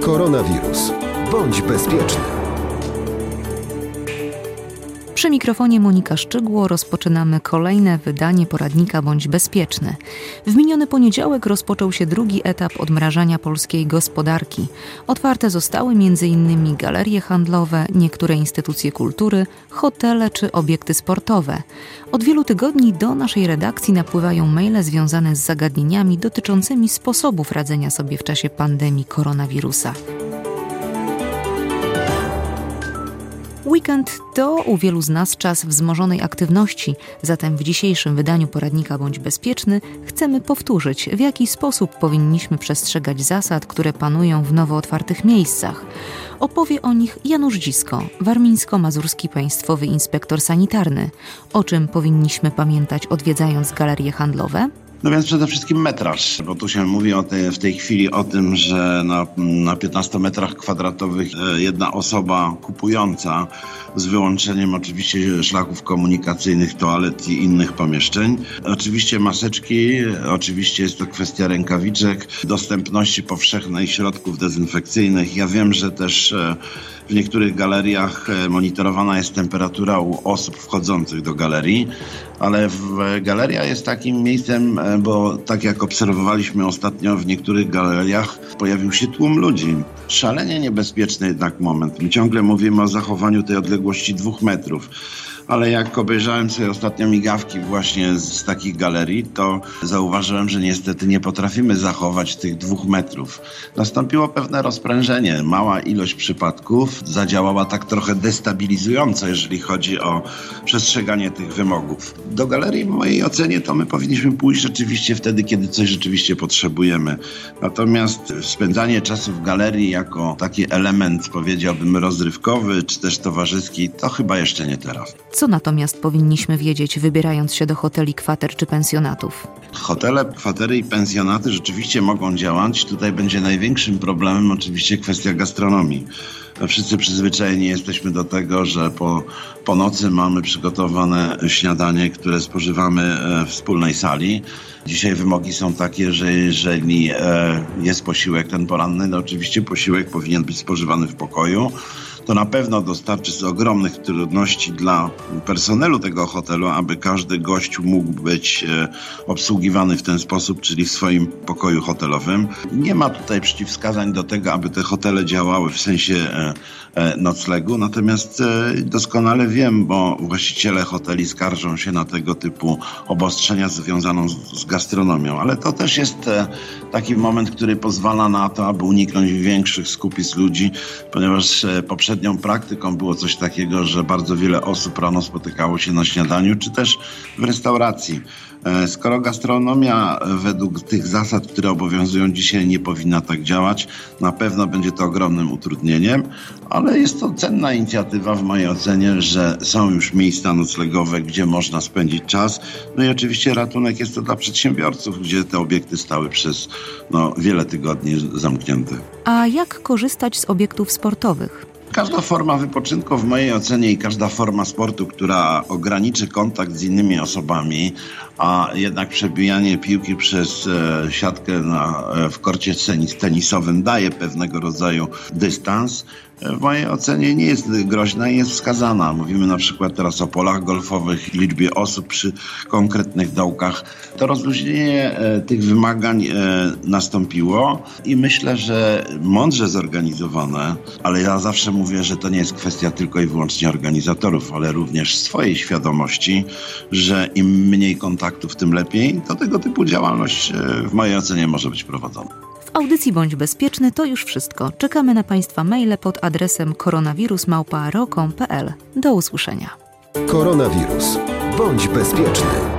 Koronawirus. Bądź bezpieczny. Przy mikrofonie Monika Szczygło rozpoczynamy kolejne wydanie poradnika Bądź Bezpieczny. W miniony poniedziałek rozpoczął się drugi etap odmrażania polskiej gospodarki. Otwarte zostały m.in. galerie handlowe, niektóre instytucje kultury, hotele czy obiekty sportowe. Od wielu tygodni do naszej redakcji napływają maile związane z zagadnieniami dotyczącymi sposobów radzenia sobie w czasie pandemii koronawirusa. Weekend to u wielu z nas czas wzmożonej aktywności, zatem w dzisiejszym wydaniu poradnika Bądź Bezpieczny chcemy powtórzyć, w jaki sposób powinniśmy przestrzegać zasad, które panują w nowo otwartych miejscach. Opowie o nich Janusz Dzisko, warmińsko-mazurski państwowy inspektor sanitarny. O czym powinniśmy pamiętać odwiedzając galerie handlowe? No więc przede wszystkim metraż, bo tu się mówi tej, w tej chwili o tym, że na, na 15 metrach kwadratowych e, jedna osoba kupująca z wyłączeniem oczywiście szlaków komunikacyjnych, toalet i innych pomieszczeń. Oczywiście maseczki, oczywiście jest to kwestia rękawiczek, dostępności powszechnej środków dezynfekcyjnych. Ja wiem, że też e, w niektórych galeriach e, monitorowana jest temperatura u osób wchodzących do galerii, ale galeria jest takim miejscem, e, bo tak jak obserwowaliśmy ostatnio w niektórych galeriach, pojawił się tłum ludzi. Szalenie niebezpieczny jednak moment. My ciągle mówimy o zachowaniu tej odległości dwóch metrów ale jak obejrzałem sobie ostatnio migawki właśnie z, z takich galerii, to zauważyłem, że niestety nie potrafimy zachować tych dwóch metrów. Nastąpiło pewne rozprężenie. Mała ilość przypadków zadziałała tak trochę destabilizująco, jeżeli chodzi o przestrzeganie tych wymogów. Do galerii w mojej ocenie to my powinniśmy pójść rzeczywiście wtedy, kiedy coś rzeczywiście potrzebujemy. Natomiast spędzanie czasu w galerii jako taki element, powiedziałbym, rozrywkowy czy też towarzyski, to chyba jeszcze nie teraz. Co natomiast powinniśmy wiedzieć, wybierając się do hoteli, kwater czy pensjonatów? Hotele, kwatery i pensjonaty rzeczywiście mogą działać. Tutaj będzie największym problemem oczywiście kwestia gastronomii. Wszyscy przyzwyczajeni jesteśmy do tego, że po, po nocy mamy przygotowane śniadanie, które spożywamy e, w wspólnej sali. Dzisiaj wymogi są takie, że jeżeli e, jest posiłek ten poranny, to oczywiście posiłek powinien być spożywany w pokoju to na pewno dostarczy z ogromnych trudności dla personelu tego hotelu, aby każdy gość mógł być e, obsługiwany w ten sposób, czyli w swoim pokoju hotelowym. Nie ma tutaj przeciwwskazań do tego, aby te hotele działały w sensie e, e, noclegu, natomiast doskonale wiem, bo właściciele hoteli skarżą się na tego typu obostrzenia związane z gastronomią, ale to też jest taki moment, który pozwala na to, aby uniknąć większych skupisk ludzi, ponieważ poprzednio poprzednią praktyką było coś takiego, że bardzo wiele osób rano spotykało się na śniadaniu czy też w restauracji. E, skoro gastronomia według tych zasad, które obowiązują dzisiaj, nie powinna tak działać, na pewno będzie to ogromnym utrudnieniem, ale jest to cenna inicjatywa w mojej ocenie, że są już miejsca noclegowe, gdzie można spędzić czas. No i oczywiście ratunek jest to dla przedsiębiorców, gdzie te obiekty stały przez no, wiele tygodni zamknięte. A jak korzystać z obiektów sportowych? Każda forma wypoczynku w mojej ocenie i każda forma sportu, która ograniczy kontakt z innymi osobami, a jednak przebijanie piłki przez e, siatkę na, e, w korcie tenisowym daje pewnego rodzaju dystans, w mojej ocenie nie jest groźna i jest wskazana. Mówimy na przykład teraz o polach golfowych, liczbie osób przy konkretnych dołkach. To rozluźnienie e, tych wymagań e, nastąpiło i myślę, że mądrze zorganizowane, ale ja zawsze mówię, że to nie jest kwestia tylko i wyłącznie organizatorów, ale również swojej świadomości, że im mniej kontaktów, tym lepiej, to tego typu działalność e, w mojej ocenie może być prowadzona. W audycji Bądź Bezpieczny to już wszystko. Czekamy na Państwa maile pod adresem koronawirusmałpa.ro.pl. Do usłyszenia. Koronawirus. Bądź bezpieczny.